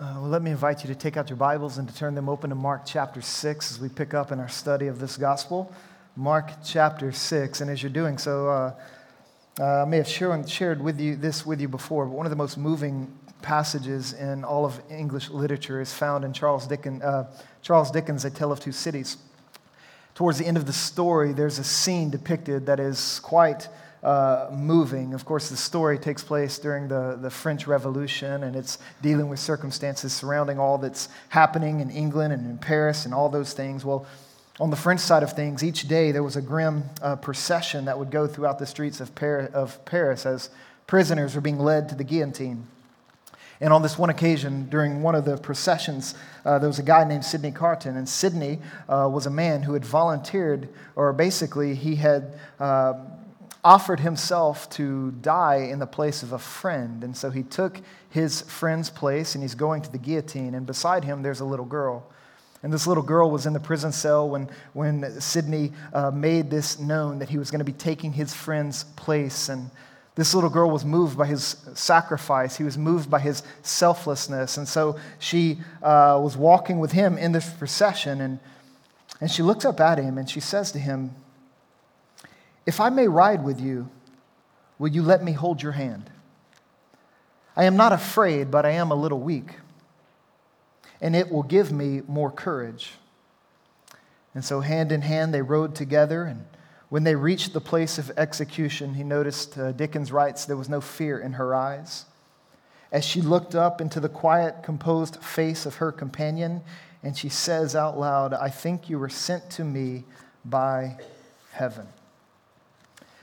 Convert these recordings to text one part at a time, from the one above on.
Uh, well, let me invite you to take out your Bibles and to turn them open to Mark chapter 6 as we pick up in our study of this gospel. Mark chapter 6. And as you're doing so, uh, uh, I may have shared, shared with you this with you before, but one of the most moving passages in all of English literature is found in Charles uh, Charles Dickens' A Tale of Two Cities. Towards the end of the story, there's a scene depicted that is quite uh, moving. Of course, the story takes place during the, the French Revolution, and it's dealing with circumstances surrounding all that's happening in England and in Paris and all those things. Well, on the French side of things, each day there was a grim uh, procession that would go throughout the streets of, Par- of Paris as prisoners were being led to the guillotine. And on this one occasion, during one of the processions, uh, there was a guy named Sidney Carton. And Sidney uh, was a man who had volunteered, or basically, he had uh, offered himself to die in the place of a friend. And so he took his friend's place and he's going to the guillotine. And beside him, there's a little girl. And this little girl was in the prison cell when, when Sidney uh, made this known that he was going to be taking his friend's place. And this little girl was moved by his sacrifice. He was moved by his selflessness. And so she uh, was walking with him in this procession. And, and she looks up at him and she says to him, if I may ride with you, will you let me hold your hand? I am not afraid, but I am a little weak, and it will give me more courage. And so, hand in hand, they rode together. And when they reached the place of execution, he noticed, uh, Dickens writes, there was no fear in her eyes. As she looked up into the quiet, composed face of her companion, and she says out loud, I think you were sent to me by heaven.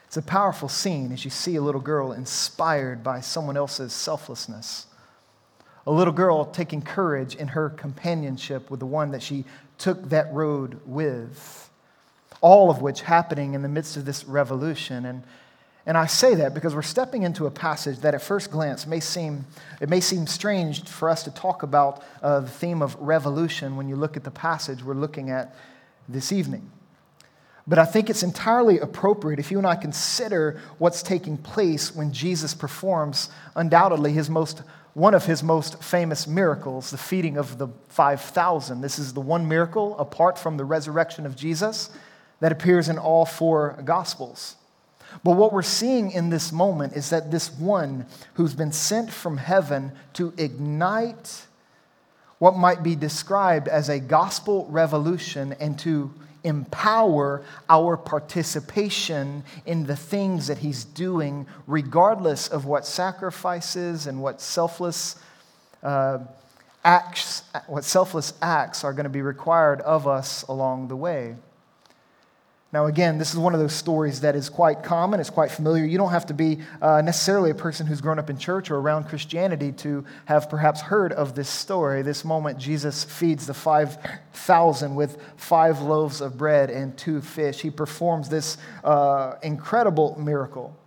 It's a powerful scene as you see a little girl inspired by someone else's selflessness. A little girl taking courage in her companionship with the one that she took that road with. All of which happening in the midst of this revolution. And, and I say that because we're stepping into a passage that at first glance may seem, it may seem strange for us to talk about uh, the theme of revolution when you look at the passage we're looking at this evening. But I think it's entirely appropriate if you and I consider what's taking place when Jesus performs undoubtedly his most one of his most famous miracles, the feeding of the 5,000. This is the one miracle apart from the resurrection of Jesus that appears in all four gospels. But what we're seeing in this moment is that this one who's been sent from heaven to ignite what might be described as a gospel revolution and to empower our participation in the things that He's doing, regardless of what sacrifices and what selfless uh, acts, what selfless acts are going to be required of us along the way. Now, again, this is one of those stories that is quite common, it's quite familiar. You don't have to be uh, necessarily a person who's grown up in church or around Christianity to have perhaps heard of this story. This moment, Jesus feeds the 5,000 with five loaves of bread and two fish. He performs this uh, incredible miracle.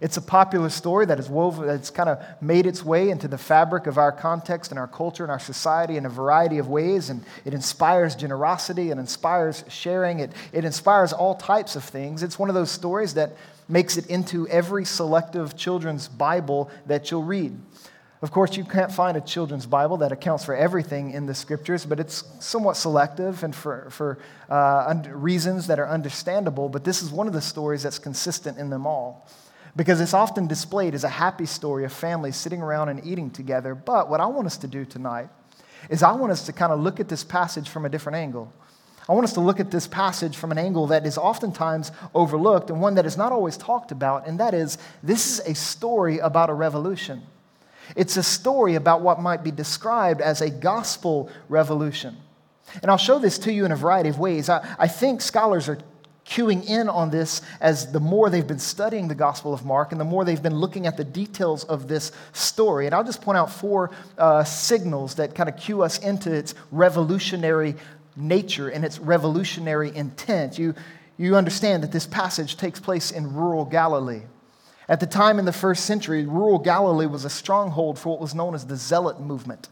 It's a popular story that is woven, that's kind of made its way into the fabric of our context and our culture and our society in a variety of ways. And it inspires generosity and inspires sharing. It, it inspires all types of things. It's one of those stories that makes it into every selective children's Bible that you'll read. Of course, you can't find a children's Bible that accounts for everything in the scriptures, but it's somewhat selective and for, for uh, reasons that are understandable. But this is one of the stories that's consistent in them all because it's often displayed as a happy story of families sitting around and eating together. But what I want us to do tonight is I want us to kind of look at this passage from a different angle. I want us to look at this passage from an angle that is oftentimes overlooked and one that is not always talked about, and that is this is a story about a revolution. It's a story about what might be described as a gospel revolution. And I'll show this to you in a variety of ways. I, I think scholars are cueing in on this as the more they've been studying the Gospel of Mark and the more they've been looking at the details of this story. And I'll just point out four uh, signals that kind of cue us into its revolutionary nature and its revolutionary intent. You, you understand that this passage takes place in rural Galilee. At the time in the first century, rural Galilee was a stronghold for what was known as the Zealot movement.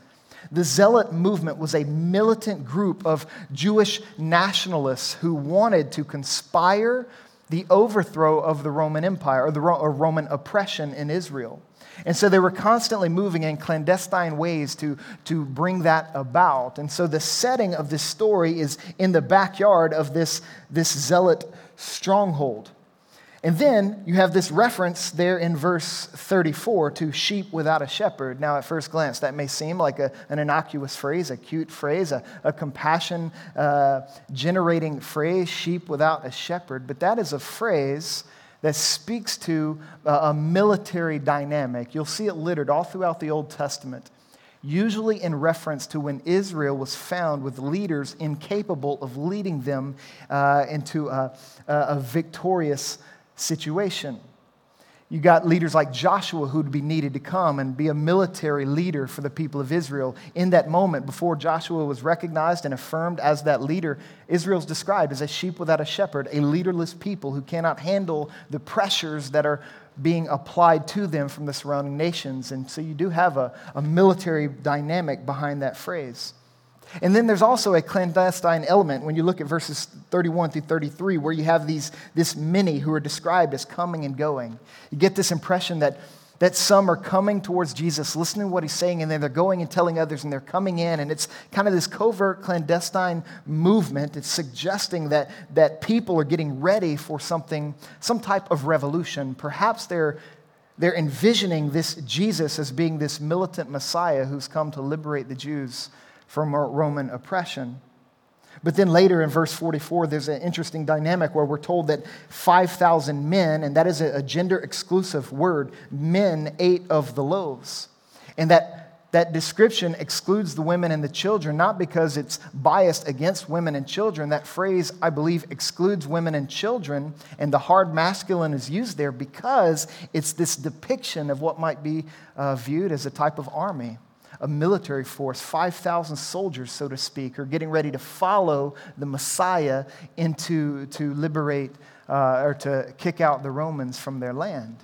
The Zealot movement was a militant group of Jewish nationalists who wanted to conspire the overthrow of the Roman Empire or the Ro- or Roman oppression in Israel. And so they were constantly moving in clandestine ways to, to bring that about. And so the setting of this story is in the backyard of this, this zealot stronghold. And then you have this reference there in verse 34 to sheep without a shepherd. Now, at first glance, that may seem like a, an innocuous phrase, a cute phrase, a, a compassion uh, generating phrase, sheep without a shepherd. But that is a phrase that speaks to a military dynamic. You'll see it littered all throughout the Old Testament, usually in reference to when Israel was found with leaders incapable of leading them uh, into a, a victorious situation. You got leaders like Joshua who'd be needed to come and be a military leader for the people of Israel. In that moment, before Joshua was recognized and affirmed as that leader, Israel's described as a sheep without a shepherd, a leaderless people who cannot handle the pressures that are being applied to them from the surrounding nations. And so you do have a, a military dynamic behind that phrase. And then there's also a clandestine element when you look at verses 31 through 33, where you have these, this many who are described as coming and going. You get this impression that, that some are coming towards Jesus, listening to what he's saying, and then they're going and telling others, and they're coming in. And it's kind of this covert, clandestine movement. It's suggesting that, that people are getting ready for something, some type of revolution. Perhaps they're they're envisioning this Jesus as being this militant Messiah who's come to liberate the Jews from Roman oppression. But then later in verse 44, there's an interesting dynamic where we're told that 5,000 men, and that is a gender exclusive word, men ate of the loaves. And that, that description excludes the women and the children, not because it's biased against women and children. That phrase, I believe, excludes women and children, and the hard masculine is used there because it's this depiction of what might be uh, viewed as a type of army a military force, 5,000 soldiers, so to speak, are getting ready to follow the Messiah into to liberate uh, or to kick out the Romans from their land.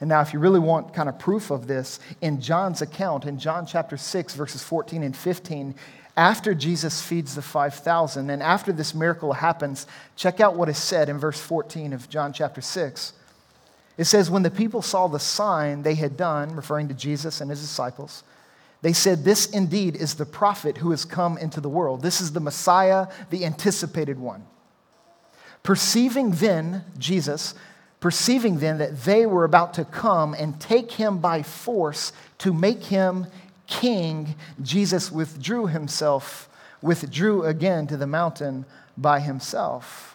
And now, if you really want kind of proof of this, in John's account, in John chapter 6, verses 14 and 15, after Jesus feeds the 5,000 and after this miracle happens, check out what is said in verse 14 of John chapter 6. It says, When the people saw the sign they had done, referring to Jesus and his disciples, they said, This indeed is the prophet who has come into the world. This is the Messiah, the anticipated one. Perceiving then, Jesus, perceiving then that they were about to come and take him by force to make him king, Jesus withdrew himself, withdrew again to the mountain by himself.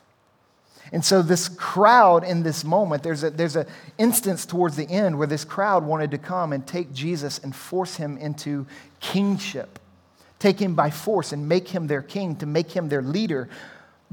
And so this crowd in this moment, there's an there's a instance towards the end where this crowd wanted to come and take Jesus and force him into kingship, take him by force and make him their king, to make him their leader.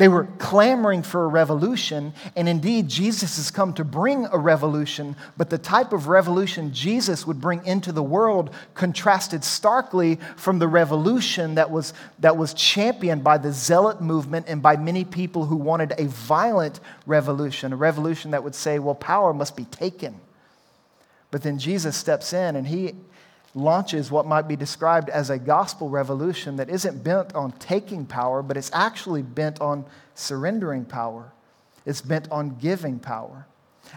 They were clamoring for a revolution, and indeed, Jesus has come to bring a revolution, but the type of revolution Jesus would bring into the world contrasted starkly from the revolution that was, that was championed by the zealot movement and by many people who wanted a violent revolution, a revolution that would say, well, power must be taken. But then Jesus steps in and he launches what might be described as a gospel revolution that isn't bent on taking power, but it's actually bent on surrendering power. It's bent on giving power.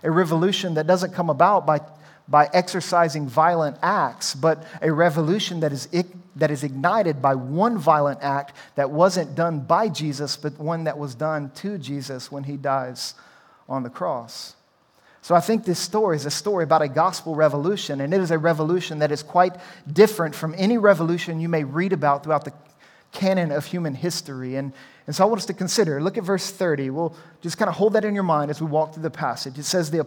A revolution that doesn't come about by, by exercising violent acts, but a revolution that is, that is ignited by one violent act that wasn't done by Jesus, but one that was done to Jesus when he dies on the cross. So I think this story is a story about a gospel revolution, and it is a revolution that is quite different from any revolution you may read about throughout the canon of human history. And, and so I want us to consider. Look at verse 30. We'll just kind of hold that in your mind as we walk through the passage. It says, The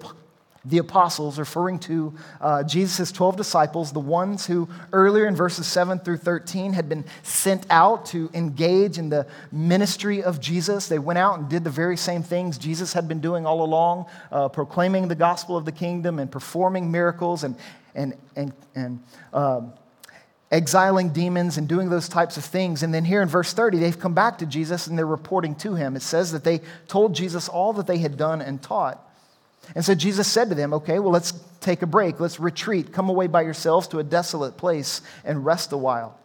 the apostles, referring to uh, Jesus' 12 disciples, the ones who earlier in verses 7 through 13 had been sent out to engage in the ministry of Jesus. They went out and did the very same things Jesus had been doing all along, uh, proclaiming the gospel of the kingdom and performing miracles and, and, and, and uh, exiling demons and doing those types of things. And then here in verse 30, they've come back to Jesus and they're reporting to him. It says that they told Jesus all that they had done and taught. And so Jesus said to them, Okay, well, let's take a break. Let's retreat. Come away by yourselves to a desolate place and rest a while.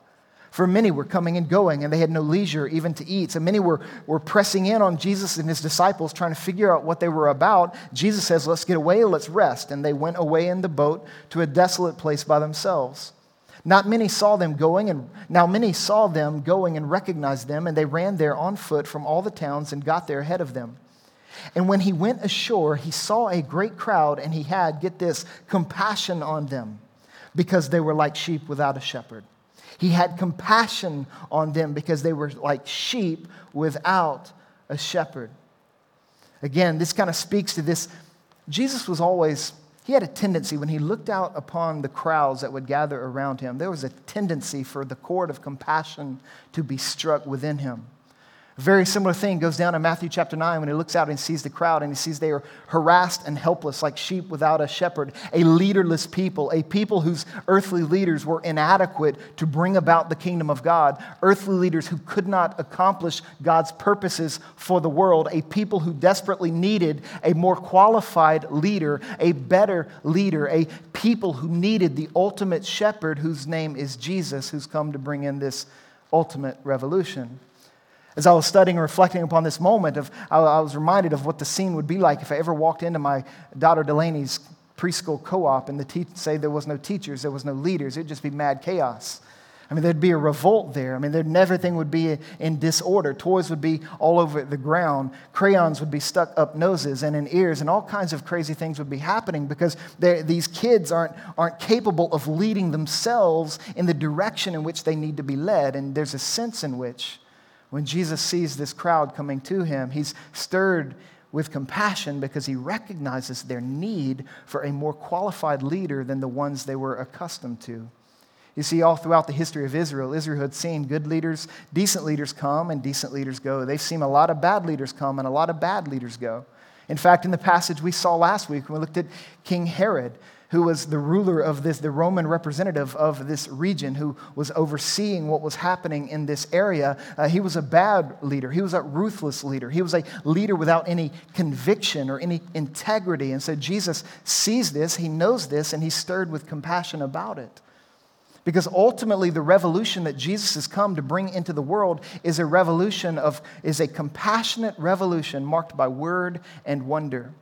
For many were coming and going, and they had no leisure even to eat. So many were, were pressing in on Jesus and his disciples, trying to figure out what they were about. Jesus says, Let's get away, let's rest. And they went away in the boat to a desolate place by themselves. Not many saw them going, and now many saw them going and recognized them, and they ran there on foot from all the towns and got there ahead of them. And when he went ashore, he saw a great crowd, and he had, get this, compassion on them because they were like sheep without a shepherd. He had compassion on them because they were like sheep without a shepherd. Again, this kind of speaks to this. Jesus was always, he had a tendency when he looked out upon the crowds that would gather around him, there was a tendency for the chord of compassion to be struck within him. A very similar thing goes down in Matthew chapter 9 when he looks out and sees the crowd and he sees they are harassed and helpless like sheep without a shepherd, a leaderless people, a people whose earthly leaders were inadequate to bring about the kingdom of God, earthly leaders who could not accomplish God's purposes for the world, a people who desperately needed a more qualified leader, a better leader, a people who needed the ultimate shepherd whose name is Jesus, who's come to bring in this ultimate revolution. As I was studying and reflecting upon this moment, of, I was reminded of what the scene would be like if I ever walked into my daughter Delaney's preschool co op and the te- say there was no teachers, there was no leaders, it'd just be mad chaos. I mean, there'd be a revolt there. I mean, everything would be in disorder. Toys would be all over the ground. Crayons would be stuck up noses and in ears, and all kinds of crazy things would be happening because these kids aren't, aren't capable of leading themselves in the direction in which they need to be led. And there's a sense in which when Jesus sees this crowd coming to him, he's stirred with compassion because he recognizes their need for a more qualified leader than the ones they were accustomed to. You see, all throughout the history of Israel, Israel had seen good leaders, decent leaders come, and decent leaders go. They've seen a lot of bad leaders come and a lot of bad leaders go. In fact, in the passage we saw last week when we looked at King Herod, who was the ruler of this, the Roman representative of this region, who was overseeing what was happening in this area. Uh, he was a bad leader. He was a ruthless leader. He was a leader without any conviction or any integrity. And so Jesus sees this, he knows this, and he's stirred with compassion about it. Because ultimately, the revolution that Jesus has come to bring into the world is a revolution of, is a compassionate revolution marked by word and wonder.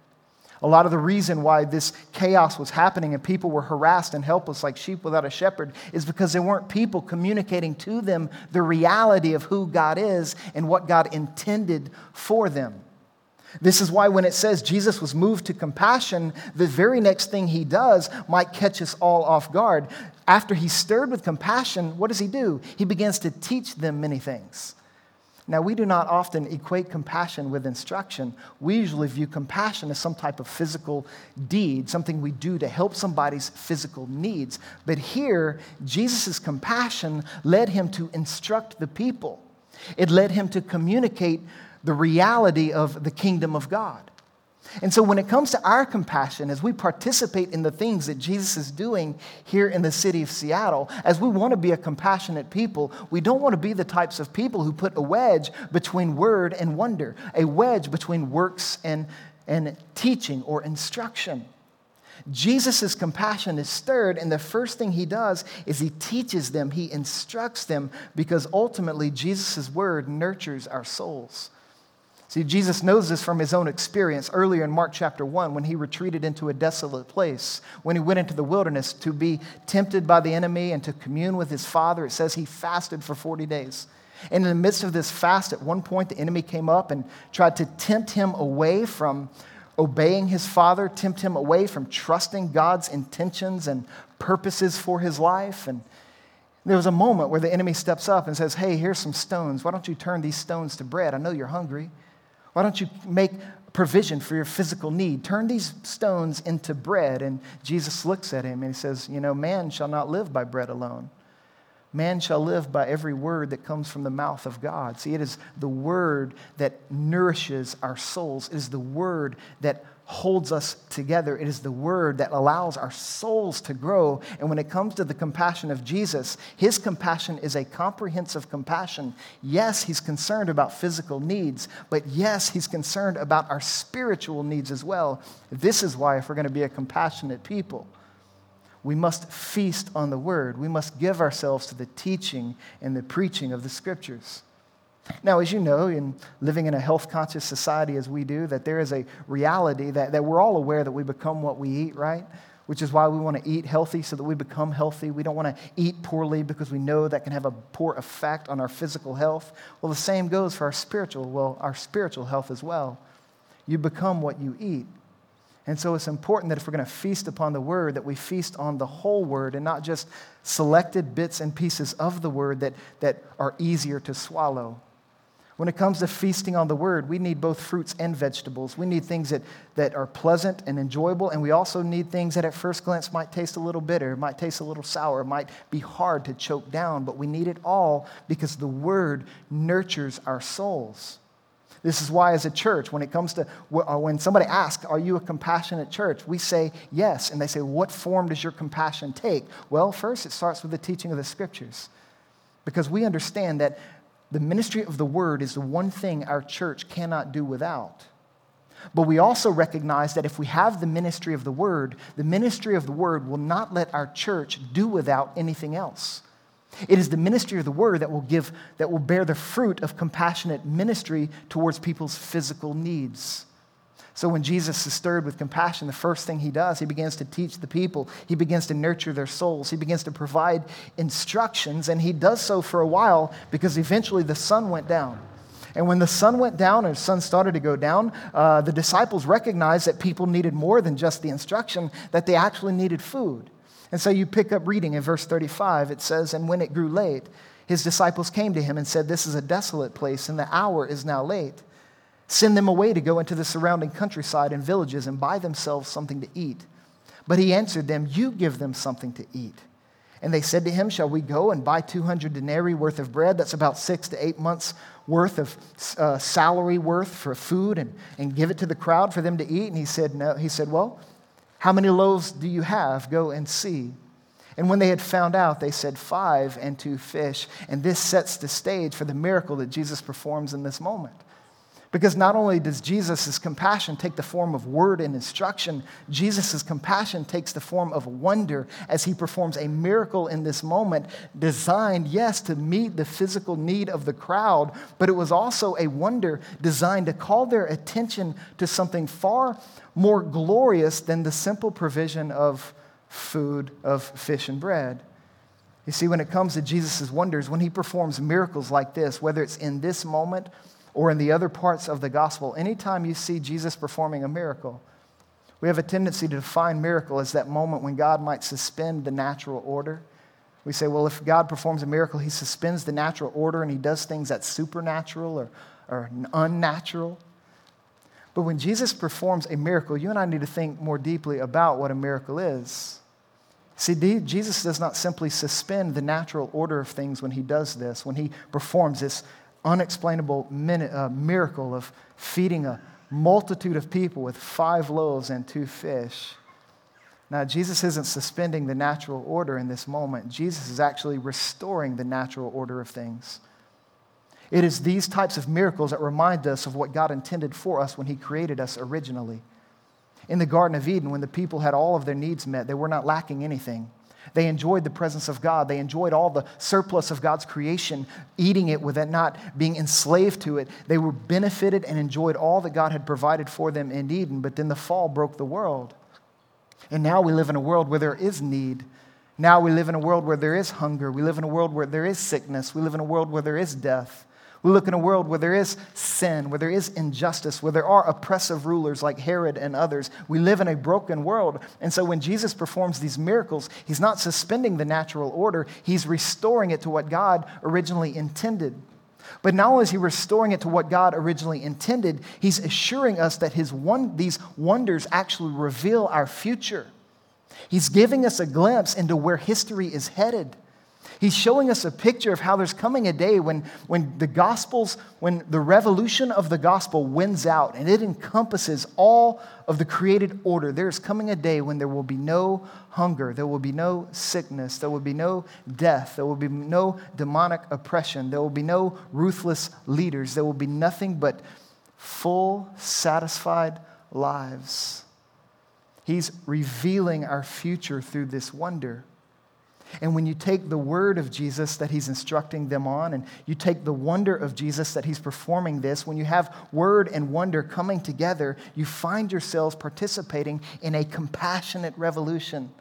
A lot of the reason why this chaos was happening and people were harassed and helpless like sheep without a shepherd is because there weren't people communicating to them the reality of who God is and what God intended for them. This is why when it says Jesus was moved to compassion, the very next thing he does might catch us all off guard. After he's stirred with compassion, what does he do? He begins to teach them many things. Now, we do not often equate compassion with instruction. We usually view compassion as some type of physical deed, something we do to help somebody's physical needs. But here, Jesus' compassion led him to instruct the people, it led him to communicate the reality of the kingdom of God. And so, when it comes to our compassion, as we participate in the things that Jesus is doing here in the city of Seattle, as we want to be a compassionate people, we don't want to be the types of people who put a wedge between word and wonder, a wedge between works and, and teaching or instruction. Jesus' compassion is stirred, and the first thing he does is he teaches them, he instructs them, because ultimately Jesus' word nurtures our souls. See, Jesus knows this from his own experience earlier in Mark chapter 1 when he retreated into a desolate place, when he went into the wilderness to be tempted by the enemy and to commune with his Father. It says he fasted for 40 days. And in the midst of this fast, at one point, the enemy came up and tried to tempt him away from obeying his Father, tempt him away from trusting God's intentions and purposes for his life. And there was a moment where the enemy steps up and says, Hey, here's some stones. Why don't you turn these stones to bread? I know you're hungry. Why don't you make provision for your physical need? Turn these stones into bread. And Jesus looks at him and he says, You know, man shall not live by bread alone. Man shall live by every word that comes from the mouth of God. See, it is the word that nourishes our souls. It is the word that holds us together. It is the word that allows our souls to grow. And when it comes to the compassion of Jesus, his compassion is a comprehensive compassion. Yes, he's concerned about physical needs, but yes, he's concerned about our spiritual needs as well. This is why, if we're going to be a compassionate people, we must feast on the word. We must give ourselves to the teaching and the preaching of the scriptures. Now, as you know, in living in a health conscious society as we do, that there is a reality that, that we're all aware that we become what we eat, right? Which is why we want to eat healthy so that we become healthy. We don't want to eat poorly because we know that can have a poor effect on our physical health. Well, the same goes for our spiritual, well, our spiritual health as well. You become what you eat. And so it's important that if we're going to feast upon the word, that we feast on the whole word and not just selected bits and pieces of the word that, that are easier to swallow. When it comes to feasting on the word, we need both fruits and vegetables. We need things that, that are pleasant and enjoyable, and we also need things that at first glance might taste a little bitter, might taste a little sour, might be hard to choke down, but we need it all because the word nurtures our souls. This is why, as a church, when it comes to uh, when somebody asks, Are you a compassionate church? we say yes. And they say, What form does your compassion take? Well, first, it starts with the teaching of the scriptures. Because we understand that the ministry of the word is the one thing our church cannot do without. But we also recognize that if we have the ministry of the word, the ministry of the word will not let our church do without anything else. It is the ministry of the word that will give that will bear the fruit of compassionate ministry towards people's physical needs. So when Jesus is stirred with compassion, the first thing he does, he begins to teach the people. He begins to nurture their souls. He begins to provide instructions, and he does so for a while because eventually the sun went down. And when the sun went down and the sun started to go down, uh, the disciples recognized that people needed more than just the instruction, that they actually needed food. And so you pick up reading in verse 35. It says, And when it grew late, his disciples came to him and said, This is a desolate place, and the hour is now late. Send them away to go into the surrounding countryside and villages and buy themselves something to eat. But he answered them, You give them something to eat. And they said to him, Shall we go and buy 200 denarii worth of bread? That's about six to eight months worth of uh, salary worth for food and, and give it to the crowd for them to eat? And he said, No. He said, Well, how many loaves do you have? Go and see. And when they had found out, they said, Five and two fish. And this sets the stage for the miracle that Jesus performs in this moment. Because not only does Jesus' compassion take the form of word and instruction, Jesus' compassion takes the form of wonder as he performs a miracle in this moment, designed, yes, to meet the physical need of the crowd, but it was also a wonder designed to call their attention to something far more glorious than the simple provision of food, of fish and bread. You see, when it comes to Jesus' wonders, when he performs miracles like this, whether it's in this moment, or in the other parts of the gospel, anytime you see Jesus performing a miracle, we have a tendency to define miracle as that moment when God might suspend the natural order. We say, well, if God performs a miracle, he suspends the natural order and he does things that's supernatural or, or unnatural. But when Jesus performs a miracle, you and I need to think more deeply about what a miracle is. See, Jesus does not simply suspend the natural order of things when he does this, when he performs this unexplainable uh, miracle of feeding a multitude of people with five loaves and two fish. Now, Jesus isn't suspending the natural order in this moment. Jesus is actually restoring the natural order of things. It is these types of miracles that remind us of what God intended for us when He created us originally. In the Garden of Eden, when the people had all of their needs met, they were not lacking anything. They enjoyed the presence of God. They enjoyed all the surplus of God's creation, eating it without not being enslaved to it. They were benefited and enjoyed all that God had provided for them in Eden, but then the fall broke the world. And now we live in a world where there is need. Now we live in a world where there is hunger. We live in a world where there is sickness. We live in a world where there is death. We look in a world where there is sin, where there is injustice, where there are oppressive rulers like Herod and others. We live in a broken world. And so when Jesus performs these miracles, he's not suspending the natural order, he's restoring it to what God originally intended. But not only is he restoring it to what God originally intended, he's assuring us that his one, these wonders actually reveal our future. He's giving us a glimpse into where history is headed. He's showing us a picture of how there's coming a day when, when the gospels, when the revolution of the gospel wins out and it encompasses all of the created order. There's coming a day when there will be no hunger, there will be no sickness, there will be no death, there will be no demonic oppression, there will be no ruthless leaders, there will be nothing but full, satisfied lives. He's revealing our future through this wonder. And when you take the word of Jesus that he's instructing them on, and you take the wonder of Jesus that he's performing this, when you have word and wonder coming together, you find yourselves participating in a compassionate revolution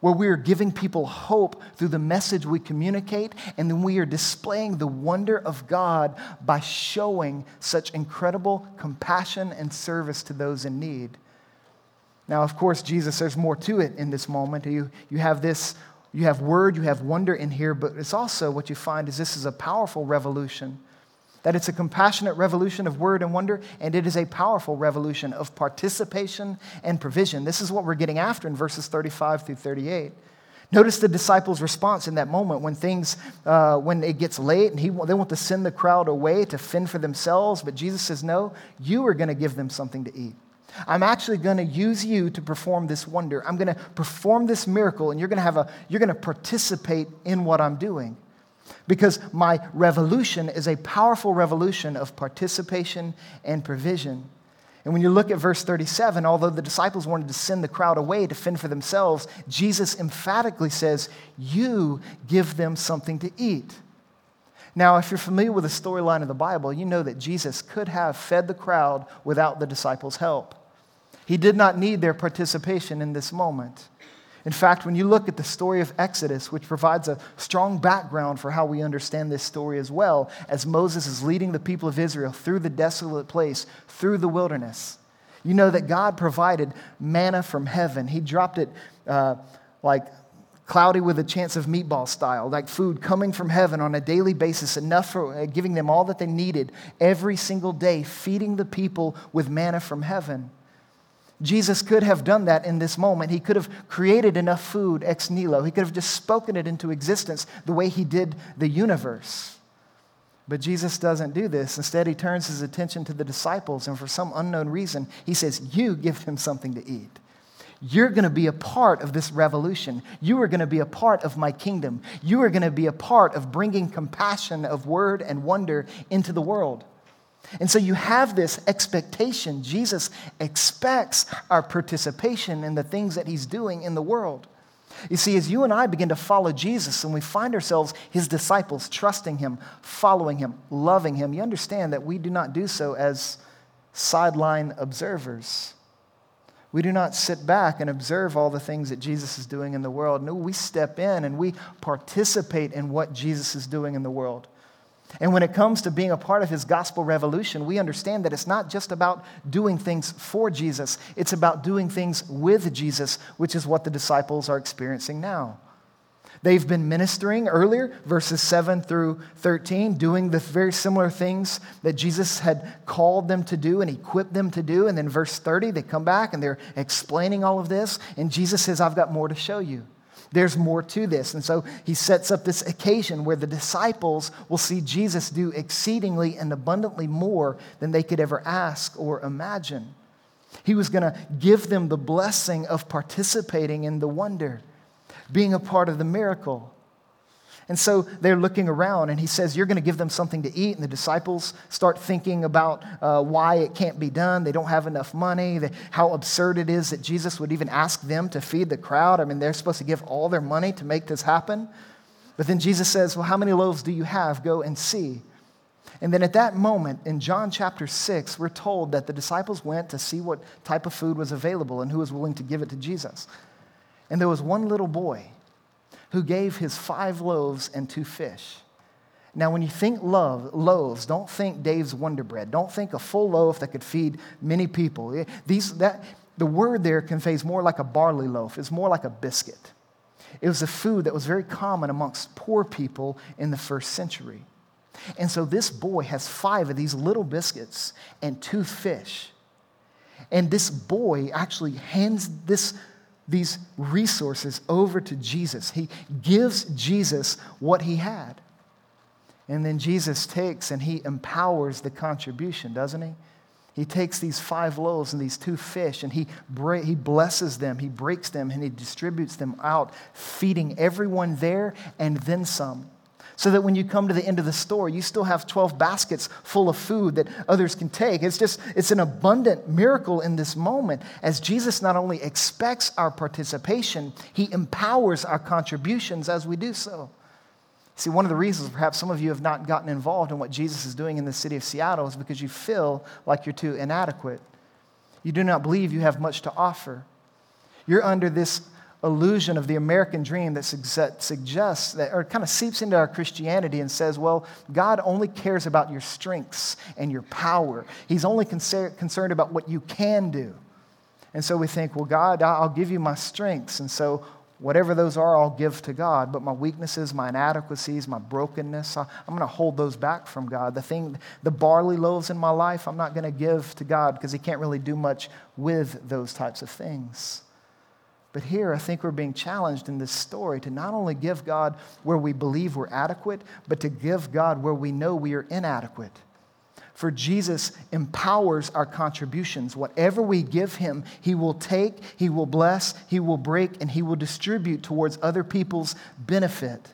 where we are giving people hope through the message we communicate, and then we are displaying the wonder of God by showing such incredible compassion and service to those in need. Now, of course, Jesus, there's more to it in this moment. You, you have this you have word, you have wonder in here, but it's also what you find is this is a powerful revolution. That it's a compassionate revolution of word and wonder, and it is a powerful revolution of participation and provision. This is what we're getting after in verses 35 through 38. Notice the disciples' response in that moment when things, uh, when it gets late and he, they want to send the crowd away to fend for themselves, but Jesus says, No, you are going to give them something to eat. I'm actually going to use you to perform this wonder. I'm going to perform this miracle, and you're going to have a, you're going to participate in what I'm doing. Because my revolution is a powerful revolution of participation and provision. And when you look at verse 37, although the disciples wanted to send the crowd away to fend for themselves, Jesus emphatically says, You give them something to eat. Now, if you're familiar with the storyline of the Bible, you know that Jesus could have fed the crowd without the disciples' help. He did not need their participation in this moment. In fact, when you look at the story of Exodus, which provides a strong background for how we understand this story as well, as Moses is leading the people of Israel through the desolate place, through the wilderness, you know that God provided manna from heaven. He dropped it uh, like cloudy with a chance of meatball style, like food coming from heaven on a daily basis, enough for uh, giving them all that they needed every single day, feeding the people with manna from heaven. Jesus could have done that in this moment. He could have created enough food ex nihilo. He could have just spoken it into existence the way he did the universe. But Jesus doesn't do this. Instead, he turns his attention to the disciples, and for some unknown reason, he says, You give them something to eat. You're going to be a part of this revolution. You are going to be a part of my kingdom. You are going to be a part of bringing compassion of word and wonder into the world. And so you have this expectation. Jesus expects our participation in the things that he's doing in the world. You see, as you and I begin to follow Jesus and we find ourselves his disciples, trusting him, following him, loving him, you understand that we do not do so as sideline observers. We do not sit back and observe all the things that Jesus is doing in the world. No, we step in and we participate in what Jesus is doing in the world. And when it comes to being a part of his gospel revolution, we understand that it's not just about doing things for Jesus, it's about doing things with Jesus, which is what the disciples are experiencing now. They've been ministering earlier, verses 7 through 13, doing the very similar things that Jesus had called them to do and equipped them to do. And then, verse 30, they come back and they're explaining all of this. And Jesus says, I've got more to show you. There's more to this. And so he sets up this occasion where the disciples will see Jesus do exceedingly and abundantly more than they could ever ask or imagine. He was going to give them the blessing of participating in the wonder, being a part of the miracle. And so they're looking around, and he says, You're going to give them something to eat. And the disciples start thinking about uh, why it can't be done. They don't have enough money, how absurd it is that Jesus would even ask them to feed the crowd. I mean, they're supposed to give all their money to make this happen. But then Jesus says, Well, how many loaves do you have? Go and see. And then at that moment, in John chapter 6, we're told that the disciples went to see what type of food was available and who was willing to give it to Jesus. And there was one little boy who gave his five loaves and two fish. Now, when you think love, loaves, don't think Dave's Wonder Bread. Don't think a full loaf that could feed many people. These, that, the word there conveys more like a barley loaf, it's more like a biscuit. It was a food that was very common amongst poor people in the first century. And so this boy has five of these little biscuits and two fish. And this boy actually hands this these resources over to Jesus. He gives Jesus what he had. And then Jesus takes and he empowers the contribution, doesn't he? He takes these five loaves and these two fish and he, bra- he blesses them, he breaks them, and he distributes them out, feeding everyone there and then some. So that when you come to the end of the store, you still have 12 baskets full of food that others can take. It's just, it's an abundant miracle in this moment as Jesus not only expects our participation, he empowers our contributions as we do so. See, one of the reasons perhaps some of you have not gotten involved in what Jesus is doing in the city of Seattle is because you feel like you're too inadequate. You do not believe you have much to offer. You're under this illusion of the American dream that suggests that, or kind of seeps into our Christianity and says, well, God only cares about your strengths and your power. He's only concerned about what you can do. And so we think, well, God, I'll give you my strengths. And so whatever those are, I'll give to God. But my weaknesses, my inadequacies, my brokenness, I'm going to hold those back from God. The thing, the barley loaves in my life, I'm not going to give to God because He can't really do much with those types of things. But here, I think we're being challenged in this story to not only give God where we believe we're adequate, but to give God where we know we are inadequate. For Jesus empowers our contributions. Whatever we give him, he will take, he will bless, he will break, and he will distribute towards other people's benefit.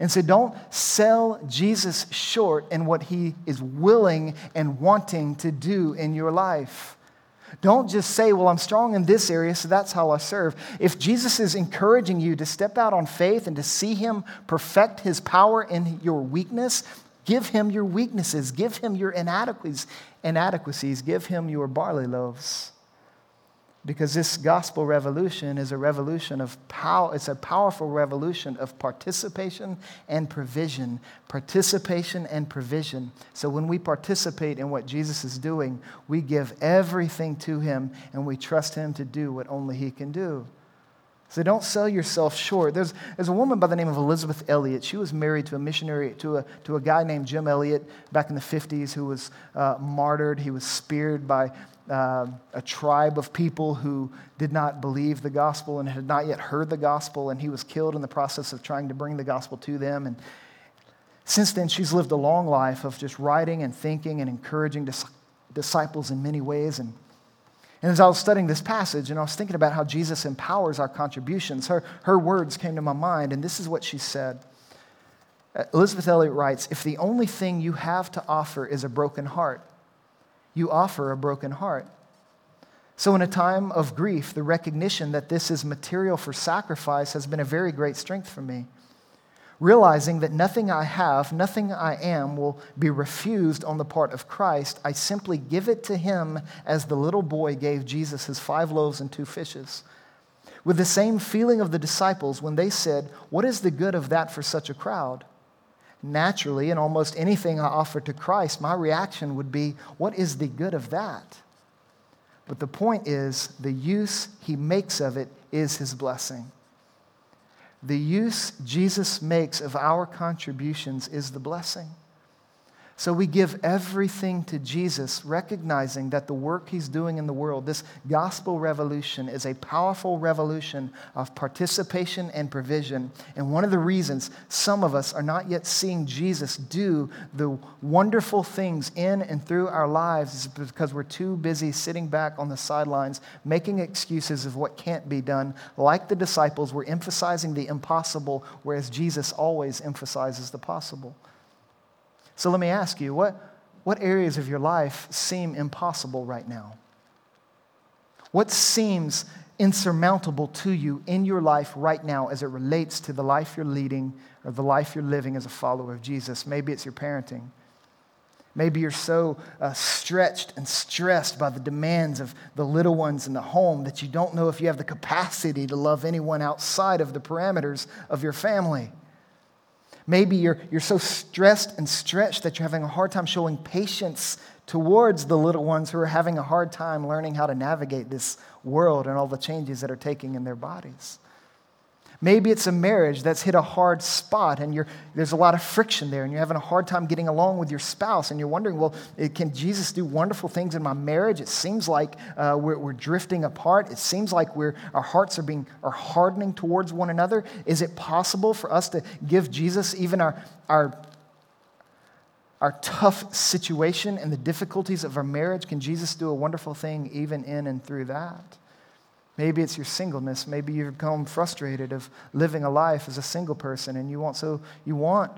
And so don't sell Jesus short in what he is willing and wanting to do in your life. Don't just say, Well, I'm strong in this area, so that's how I serve. If Jesus is encouraging you to step out on faith and to see Him perfect His power in your weakness, give Him your weaknesses, give Him your inadequacies, inadequacies give Him your barley loaves because this gospel revolution is a revolution of power it's a powerful revolution of participation and provision participation and provision so when we participate in what jesus is doing we give everything to him and we trust him to do what only he can do so don't sell yourself short. There's, there's a woman by the name of Elisabeth Elliot. She was married to a missionary, to a, to a guy named Jim Elliot back in the 50s who was uh, martyred. He was speared by uh, a tribe of people who did not believe the gospel and had not yet heard the gospel, and he was killed in the process of trying to bring the gospel to them. And since then, she's lived a long life of just writing and thinking and encouraging dis- disciples in many ways. And, and as I was studying this passage and I was thinking about how Jesus empowers our contributions, her, her words came to my mind, and this is what she said. Elizabeth Elisabeth Elliot writes If the only thing you have to offer is a broken heart, you offer a broken heart. So, in a time of grief, the recognition that this is material for sacrifice has been a very great strength for me. Realizing that nothing I have, nothing I am will be refused on the part of Christ, I simply give it to Him as the little boy gave Jesus his five loaves and two fishes. With the same feeling of the disciples when they said, What is the good of that for such a crowd? Naturally, in almost anything I offer to Christ, my reaction would be, What is the good of that? But the point is, the use he makes of it is his blessing. The use Jesus makes of our contributions is the blessing. So we give everything to Jesus, recognizing that the work he's doing in the world, this gospel revolution, is a powerful revolution of participation and provision. And one of the reasons some of us are not yet seeing Jesus do the wonderful things in and through our lives is because we're too busy sitting back on the sidelines, making excuses of what can't be done. Like the disciples, we're emphasizing the impossible, whereas Jesus always emphasizes the possible. So let me ask you what, what areas of your life seem impossible right now? What seems insurmountable to you in your life right now as it relates to the life you're leading or the life you're living as a follower of Jesus? Maybe it's your parenting. Maybe you're so uh, stretched and stressed by the demands of the little ones in the home that you don't know if you have the capacity to love anyone outside of the parameters of your family. Maybe you're, you're so stressed and stretched that you're having a hard time showing patience towards the little ones who are having a hard time learning how to navigate this world and all the changes that are taking in their bodies. Maybe it's a marriage that's hit a hard spot and there's a lot of friction there and you're having a hard time getting along with your spouse and you're wondering, well, can Jesus do wonderful things in my marriage? It seems like uh, we're, we're, drifting apart. It seems like we're, our hearts are, being, are hardening towards one another. Is it possible for us to give Jesus even our, our, our tough situation and the difficulties of our marriage? Can Jesus do a wonderful thing even in and through that? Maybe it's your singleness. Maybe you've become frustrated of living a life as a single person and you want so you want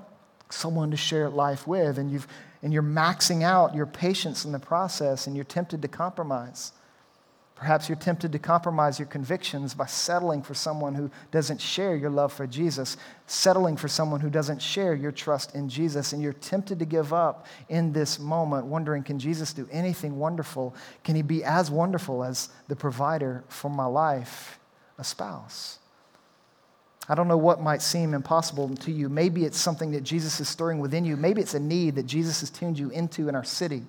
someone to share life with, and, you've, and you're maxing out your patience in the process, and you're tempted to compromise. Perhaps you're tempted to compromise your convictions by settling for someone who doesn't share your love for Jesus, settling for someone who doesn't share your trust in Jesus, and you're tempted to give up in this moment, wondering, can Jesus do anything wonderful? Can he be as wonderful as the provider for my life, a spouse? I don't know what might seem impossible to you. Maybe it's something that Jesus is stirring within you. Maybe it's a need that Jesus has tuned you into in our city.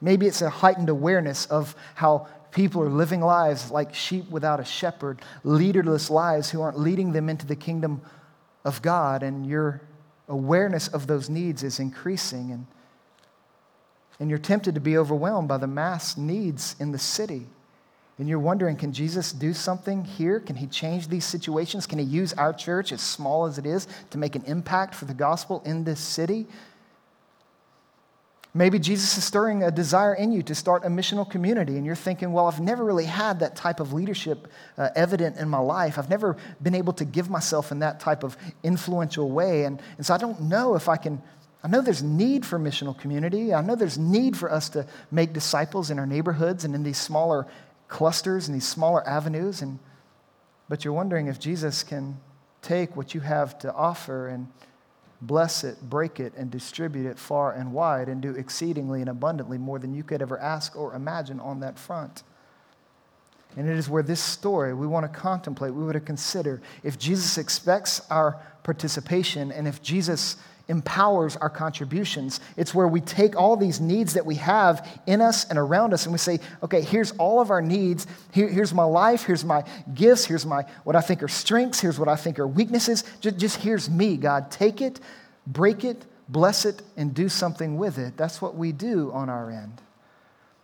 Maybe it's a heightened awareness of how People are living lives like sheep without a shepherd, leaderless lives who aren't leading them into the kingdom of God, and your awareness of those needs is increasing. And, and you're tempted to be overwhelmed by the mass needs in the city. And you're wondering, can Jesus do something here? Can he change these situations? Can he use our church, as small as it is, to make an impact for the gospel in this city? Maybe Jesus is stirring a desire in you to start a missional community, and you're thinking, well, I've never really had that type of leadership uh, evident in my life. I've never been able to give myself in that type of influential way. And, and so I don't know if I can. I know there's need for missional community. I know there's need for us to make disciples in our neighborhoods and in these smaller clusters and these smaller avenues. And, but you're wondering if Jesus can take what you have to offer and bless it, break it, and distribute it far and wide, and do exceedingly and abundantly more than you could ever ask or imagine on that front. And it is where this story we want to contemplate, we want to consider if Jesus expects our participation and if Jesus empowers our contributions. It's where we take all these needs that we have in us and around us and we say, okay, here's all of our needs. Here, here's my life. Here's my gifts. Here's my what I think are strengths. Here's what I think are weaknesses. Just, just here's me, God. Take it, break it, bless it, and do something with it. That's what we do on our end.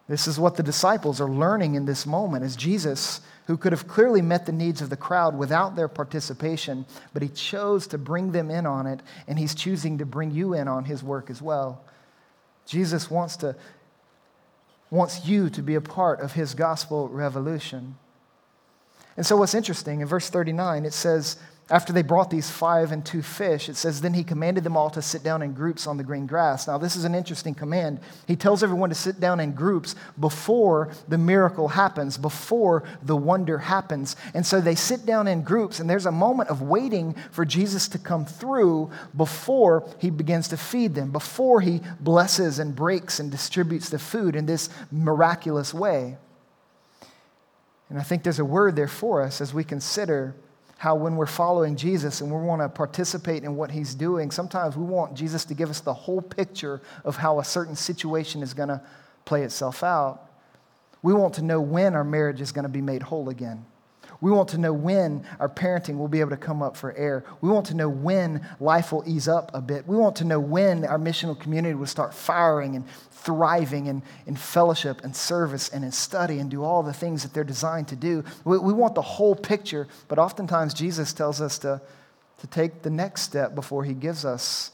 This is what the disciples are learning in this moment as Jesus who could have clearly met the needs of the crowd without their participation, but he chose to bring them in on it, and he's choosing to bring you in on his work as well. Jesus wants to wants you to be a part of his gospel revolution. And so what's interesting in verse 39 it says after they brought these five and two fish, it says, Then he commanded them all to sit down in groups on the green grass. Now, this is an interesting command. He tells everyone to sit down in groups before the miracle happens, before the wonder happens. And so they sit down in groups, and there's a moment of waiting for Jesus to come through before he begins to feed them, before he blesses and breaks and distributes the food in this miraculous way. And I think there's a word there for us as we consider how when we're following Jesus and we want to participate in what he's doing, sometimes we want Jesus to give us the whole picture of how a certain situation is going to play itself out. We want to know when our marriage is going to be made whole again. We want to know when our parenting will be able to come up for air. We want to know when life will ease up a bit. We want to know when our missional community will start firing and thriving in, in fellowship and service and in study and do all the things that they're designed to do. We, we want the whole picture, but oftentimes Jesus tells us to, to take the next step before he gives us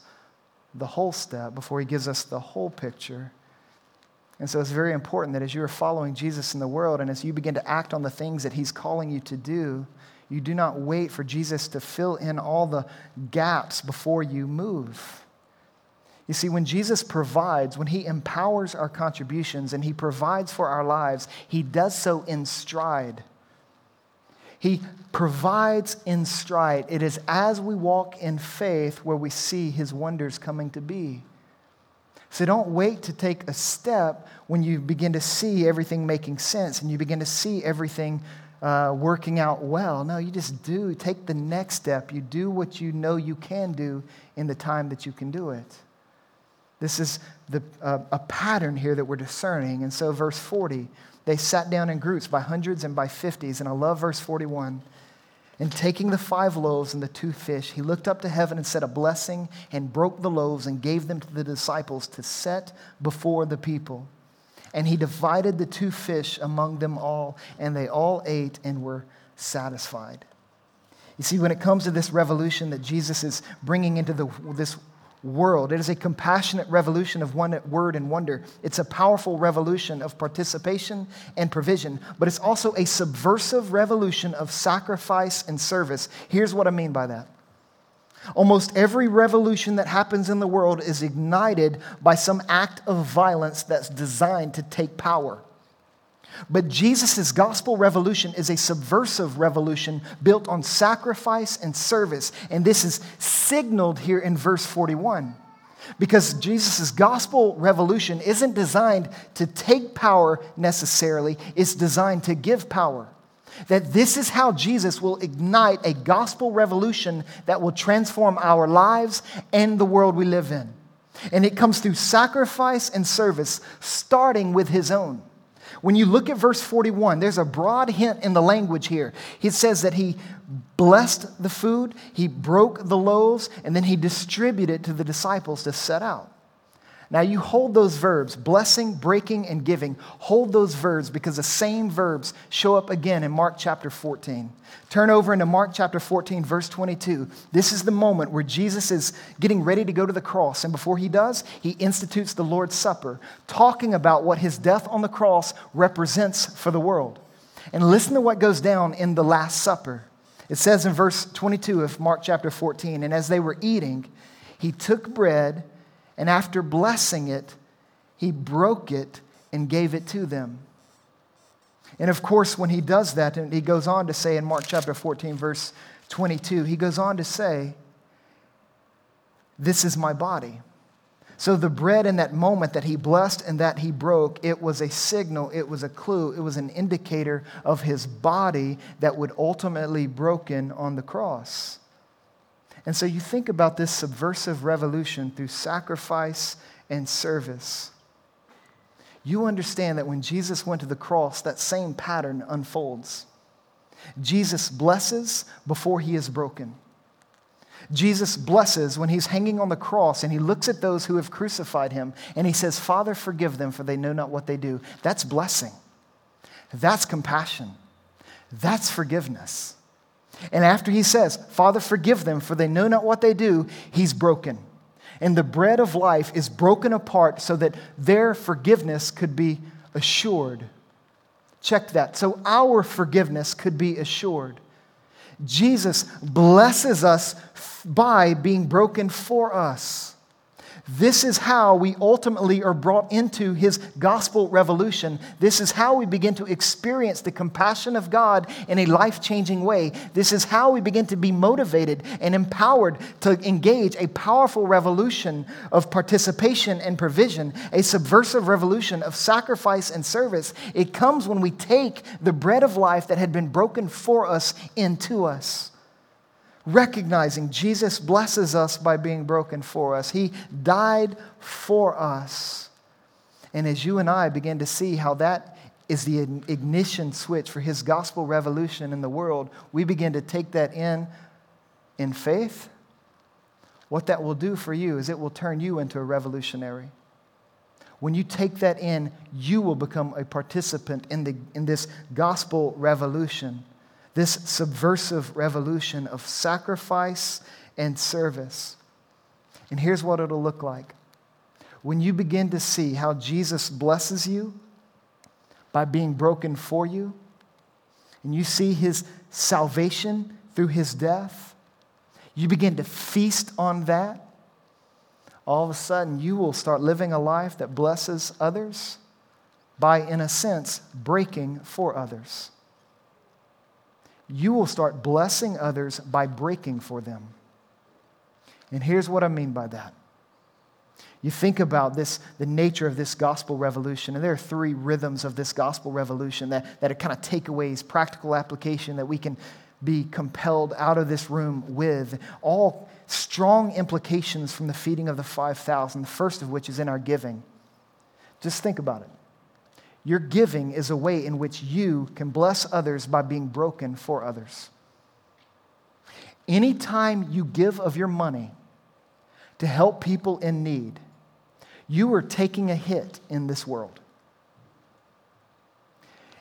the whole step, before he gives us the whole picture. And so it's very important that as you are following Jesus in the world and as you begin to act on the things that he's calling you to do, you do not wait for Jesus to fill in all the gaps before you move. You see, when Jesus provides, when he empowers our contributions and he provides for our lives, he does so in stride. He provides in stride. It is as we walk in faith where we see his wonders coming to be. So don't wait to take a step when you begin to see everything making sense and you begin to see everything uh, working out well. No, you just do. Take the next step. You do what you know you can do in the time that you can do it. This is the, uh, a pattern here that we're discerning. And so, verse 40, they sat down in groups by hundreds and by fifties. And I love verse 41. And taking the five loaves and the two fish, he looked up to heaven and said a blessing and broke the loaves and gave them to the disciples to set before the people. And he divided the two fish among them all, and they all ate and were satisfied. You see, when it comes to this revolution that Jesus is bringing into the, this world. It is a compassionate revolution of one word and wonder. It's a powerful revolution of participation and provision, but it's also a subversive revolution of sacrifice and service. Here's what I mean by that Almost every revolution that happens in the world is ignited by some act of violence that's designed to take power. But Jesus' gospel revolution is a subversive revolution built on sacrifice and service. And this is signaled here in verse 41. Because Jesus' gospel revolution isn't designed to take power necessarily, it's designed to give power. That this is how Jesus will ignite a gospel revolution that will transform our lives and the world we live in. And it comes through sacrifice and service, starting with his own. When you look at verse 41, there's a broad hint in the language here. He says that he blessed the food, he broke the loaves, and then he distributed it to the disciples to set out. Now you hold those verbs, blessing, breaking, and giving. Hold those verbs because the same verbs show up again in Mark chapter 14. Turn over into Mark chapter 14, verse 22. This is the moment where Jesus is getting ready to go to the cross. And before he does, he institutes the Lord's Supper, talking about what his death on the cross represents for the world. And listen to what goes down in the Last Supper. It says in verse 22 of Mark chapter 14, and as they were eating, he took bread and after blessing it, he broke it and gave it to them. And of course, when he does that, and he goes on to say in Mark chapter 14, verse 22, he goes on to say, This is my body. So the bread in that moment that he blessed and that he broke, it was a signal, it was a clue, it was an indicator of his body that would ultimately broken on the cross. And so you think about this subversive revolution through sacrifice and service. You understand that when Jesus went to the cross, that same pattern unfolds. Jesus blesses before he is broken. Jesus blesses when he's hanging on the cross and he looks at those who have crucified him and he says, Father, forgive them, for they know not what they do. That's blessing. That's compassion. That's forgiveness. And after he says, Father, forgive them, for they know not what they do, he's broken. And the bread of life is broken apart so that their forgiveness could be assured. Check that. So our forgiveness could be assured. Jesus blesses us by being broken for us. This is how we ultimately are brought into his gospel revolution. This is how we begin to experience the compassion of God in a life changing way. This is how we begin to be motivated and empowered to engage a powerful revolution of participation and provision, a subversive revolution of sacrifice and service. It comes when we take the bread of life that had been broken for us into us recognizing Jesus blesses us by being broken for us. He died for us. And as you and I begin to see how that is the ignition switch for his gospel revolution in the world, we begin to take that in in faith. What that will do for you is it will turn you into a revolutionary. When you take that in, you will become a participant in, the, in this gospel revolution this subversive revolution of sacrifice and service. And here's what it'll look like when you begin to see how Jesus blesses you by being broken for you, and you see his salvation through his death, you begin to feast on that. All of a sudden, you will start living a life that blesses others by, in a sense, breaking for others you will start blessing others by breaking for them. And here's what I mean by that. You think about this, the nature of this gospel revolution, and there are three rhythms of this gospel revolution that, that are kind of takeaways, practical application that we can be compelled out of this room with, all strong implications from the feeding of the 5,000, the first of which is in our giving. Just think about it. Your giving is a way in which you can bless others by being broken for others. Anytime you give of your money to help people in need, you are taking a hit in this world.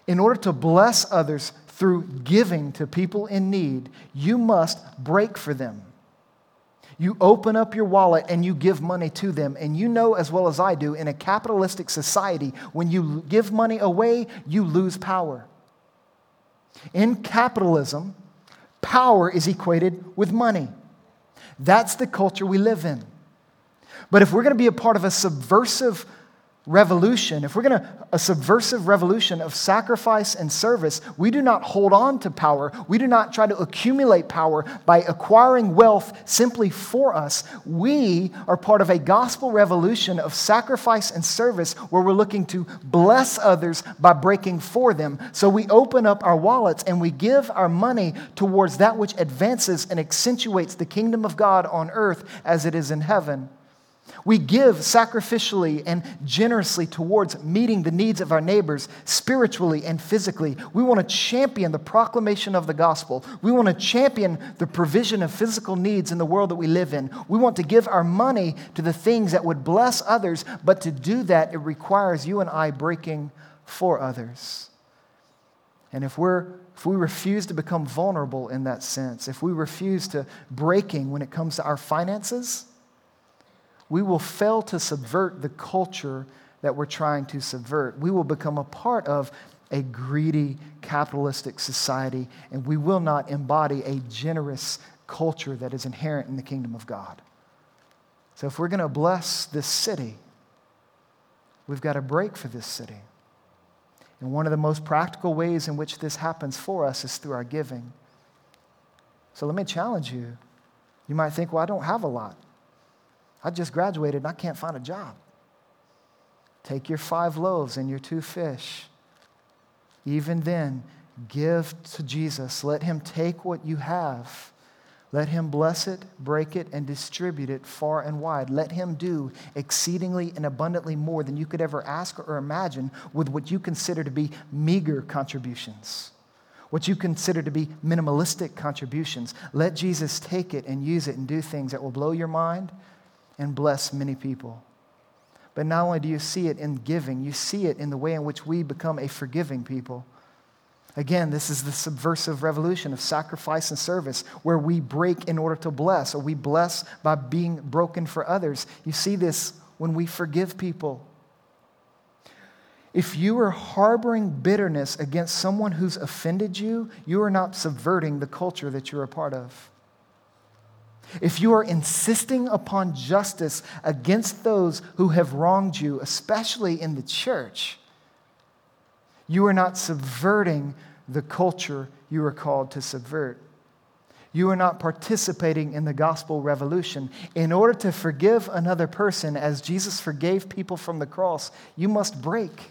In order to bless others through giving to people in need, you must break for them. You open up your wallet and you give money to them. And you know as well as I do, in a capitalistic society, when you give money away, you lose power. In capitalism, power is equated with money. That's the culture we live in. But if we're going to be a part of a subversive revolution, if we're going to, a subversive revolution of sacrifice and service, we do not hold on to power. We do not try to accumulate power by acquiring wealth simply for us. We are part of a gospel revolution of sacrifice and service where we're looking to bless others by breaking for them. So we open up our wallets and we give our money towards that which advances and accentuates the kingdom of God on earth as it is in heaven. We give sacrificially and generously towards meeting the needs of our neighbors spiritually and physically. We want to champion the proclamation of the gospel. We want to champion the provision of physical needs in the world that we live in. We want to give our money to the things that would bless others, but to do that, it requires you and I breaking for others. And if we're if we refuse to become vulnerable in that sense, if we refuse to breaking when it comes to our finances, we will fail to subvert the culture that we're trying to subvert. We will become a part of a greedy capitalistic society, and we will not embody a generous culture that is inherent in the kingdom of God. So, if we're going to bless this city, we've got to break for this city. And one of the most practical ways in which this happens for us is through our giving. So, let me challenge you. You might think, well, I don't have a lot. I just graduated and I can't find a job. Take your five loaves and your two fish. Even then, give to Jesus. Let him take what you have. Let him bless it, break it, and distribute it far and wide. Let him do exceedingly and abundantly more than you could ever ask or imagine with what you consider to be meager contributions, what you consider to be minimalistic contributions. Let Jesus take it and use it and do things that will blow your mind and bless many people. But not only do you see it in giving, you see it in the way in which we become a forgiving people. Again, this is the subversive revolution of sacrifice and service where we break in order to bless, or we bless by being broken for others. You see this when we forgive people. If you are harboring bitterness against someone who's offended you, you are not subverting the culture that you're a part of if you are insisting upon justice against those who have wronged you, especially in the church, you are not subverting the culture you are called to subvert. You are not participating in the gospel revolution. In order to forgive another person as Jesus forgave people from the cross, you must break.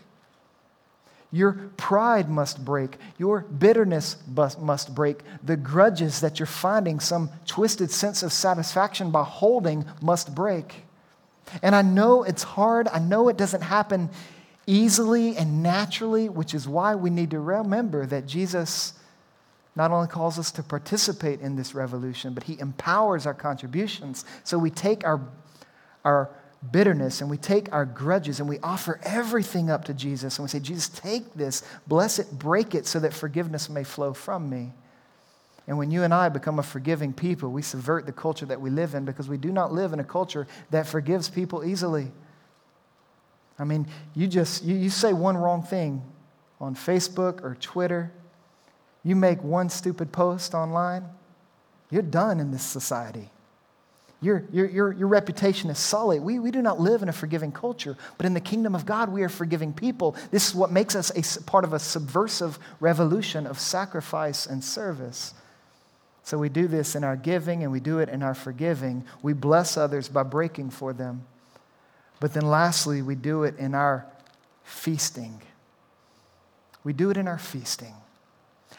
Your pride must break. Your bitterness must break. The grudges that you're finding some twisted sense of satisfaction by holding must break. And I know it's hard. I know it doesn't happen easily and naturally, which is why we need to remember that Jesus not only calls us to participate in this revolution, but he empowers our contributions. So we take our, our bitterness and we take our grudges and we offer everything up to Jesus and we say, Jesus, take this, bless it, break it so that forgiveness may flow from me. And when you and I become a forgiving people, we subvert the culture that we live in because we do not live in a culture that forgives people easily. I mean, you just you, you say one wrong thing on Facebook or Twitter, you make one stupid post online, you're done in this society. Your, your, your, your reputation is solid. We, we do not live in a forgiving culture, but in the kingdom of God, we are forgiving people. This is what makes us a part of a subversive revolution of sacrifice and service. So we do this in our giving and we do it in our forgiving. We bless others by breaking for them. But then lastly, we do it in our feasting. We do it in our feasting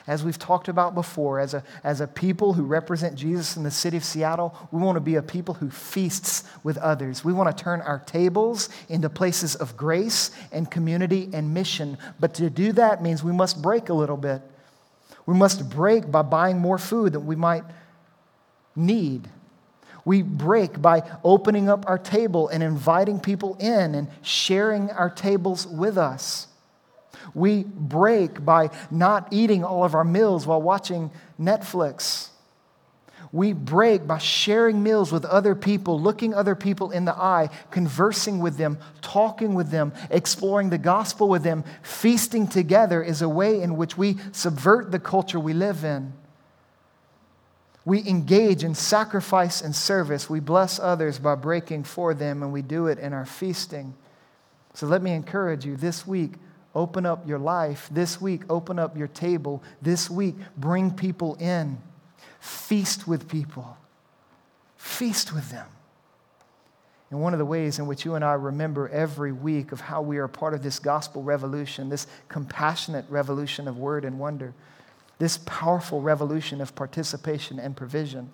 as we've talked about before, as a, as a people who represent Jesus in the city of Seattle, we want to be a people who feasts with others. We want to turn our tables into places of grace and community and mission. But to do that means we must break a little bit. We must break by buying more food that we might need. We break by opening up our table and inviting people in and sharing our tables with us. We break by not eating all of our meals while watching Netflix. We break by sharing meals with other people, looking other people in the eye, conversing with them, talking with them, exploring the gospel with them. Feasting together is a way in which we subvert the culture we live in. We engage in sacrifice and service. We bless others by breaking for them, and we do it in our feasting. So let me encourage you this week, open up your life. This week, open up your table. This week, bring people in. Feast with people. Feast with them. And one of the ways in which you and I remember every week of how we are part of this gospel revolution, this compassionate revolution of word and wonder this powerful revolution of participation and provision,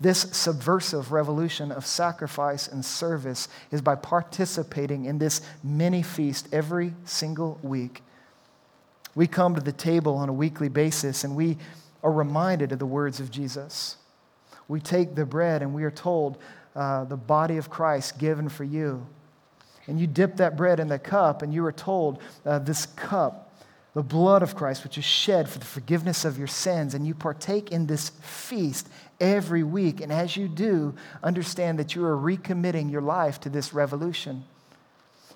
this subversive revolution of sacrifice and service is by participating in this mini feast every single week. We come to the table on a weekly basis and we are reminded of the words of Jesus. We take the bread and we are told, uh, the body of Christ given for you. And you dip that bread in the cup and you are told, uh, this cup the blood of Christ, which is shed for the forgiveness of your sins, and you partake in this feast every week. And as you do, understand that you are recommitting your life to this revolution.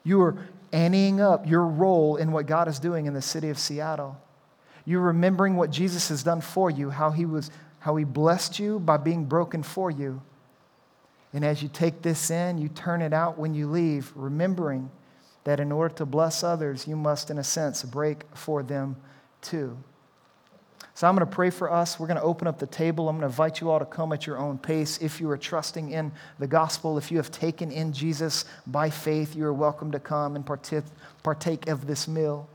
You are anteing up your role in what God is doing in the city of Seattle. You're remembering what Jesus has done for you, how he, was, how he blessed you by being broken for you. And as you take this in, you turn it out when you leave, remembering that in order to bless others, you must, in a sense, break for them too. So I'm going to pray for us. We're going to open up the table. I'm going to invite you all to come at your own pace. If you are trusting in the gospel, if you have taken in Jesus by faith, you are welcome to come and partake of this meal.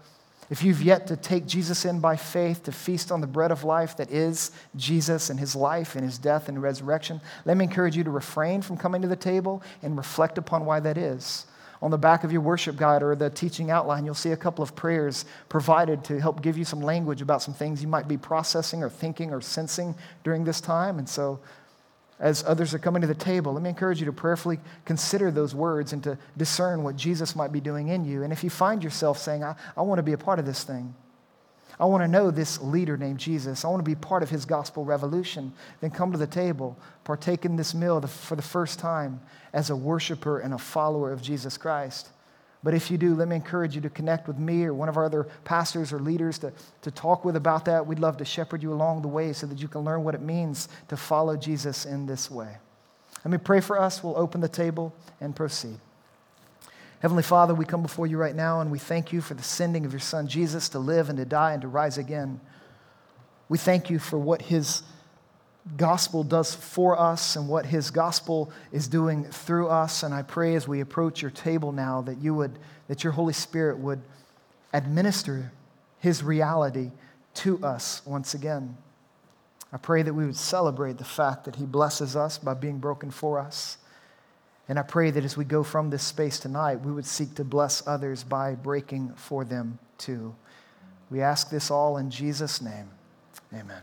If you've yet to take Jesus in by faith, to feast on the bread of life that is Jesus and his life and his death and resurrection, let me encourage you to refrain from coming to the table and reflect upon why that is on the back of your worship guide or the teaching outline, you'll see a couple of prayers provided to help give you some language about some things you might be processing or thinking or sensing during this time. And so, as others are coming to the table, let me encourage you to prayerfully consider those words and to discern what Jesus might be doing in you. And if you find yourself saying, I, I want to be a part of this thing, I want to know this leader named Jesus. I want to be part of his gospel revolution. Then come to the table, partake in this meal for the first time as a worshiper and a follower of Jesus Christ. But if you do, let me encourage you to connect with me or one of our other pastors or leaders to, to talk with about that. We'd love to shepherd you along the way so that you can learn what it means to follow Jesus in this way. Let me pray for us. We'll open the table and proceed. Heavenly Father, we come before you right now and we thank you for the sending of your Son Jesus to live and to die and to rise again. We thank you for what his gospel does for us and what his gospel is doing through us. And I pray as we approach your table now that you would, that your Holy Spirit would administer his reality to us once again. I pray that we would celebrate the fact that he blesses us by being broken for us. And I pray that as we go from this space tonight, we would seek to bless others by breaking for them too. We ask this all in Jesus' name. Amen.